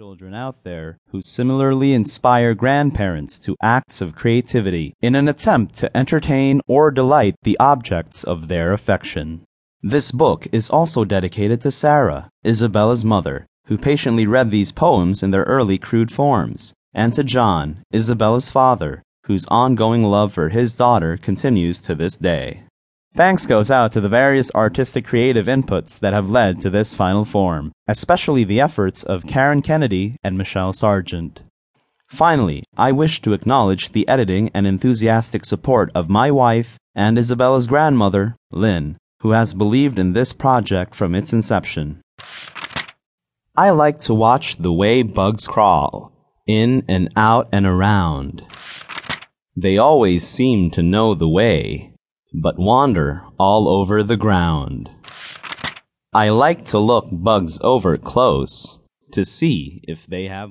children out there who similarly inspire grandparents to acts of creativity in an attempt to entertain or delight the objects of their affection. This book is also dedicated to Sarah, Isabella's mother, who patiently read these poems in their early crude forms, and to John, Isabella's father, whose ongoing love for his daughter continues to this day. Thanks goes out to the various artistic creative inputs that have led to this final form, especially the efforts of Karen Kennedy and Michelle Sargent. Finally, I wish to acknowledge the editing and enthusiastic support of my wife and Isabella's grandmother, Lynn, who has believed in this project from its inception. I like to watch the way bugs crawl, in and out and around. They always seem to know the way but wander all over the ground. I like to look bugs over close to see if they have